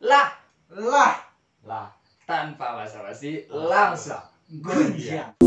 lah. Lah, lah. Tanpa basa-basi langsung. gonjang.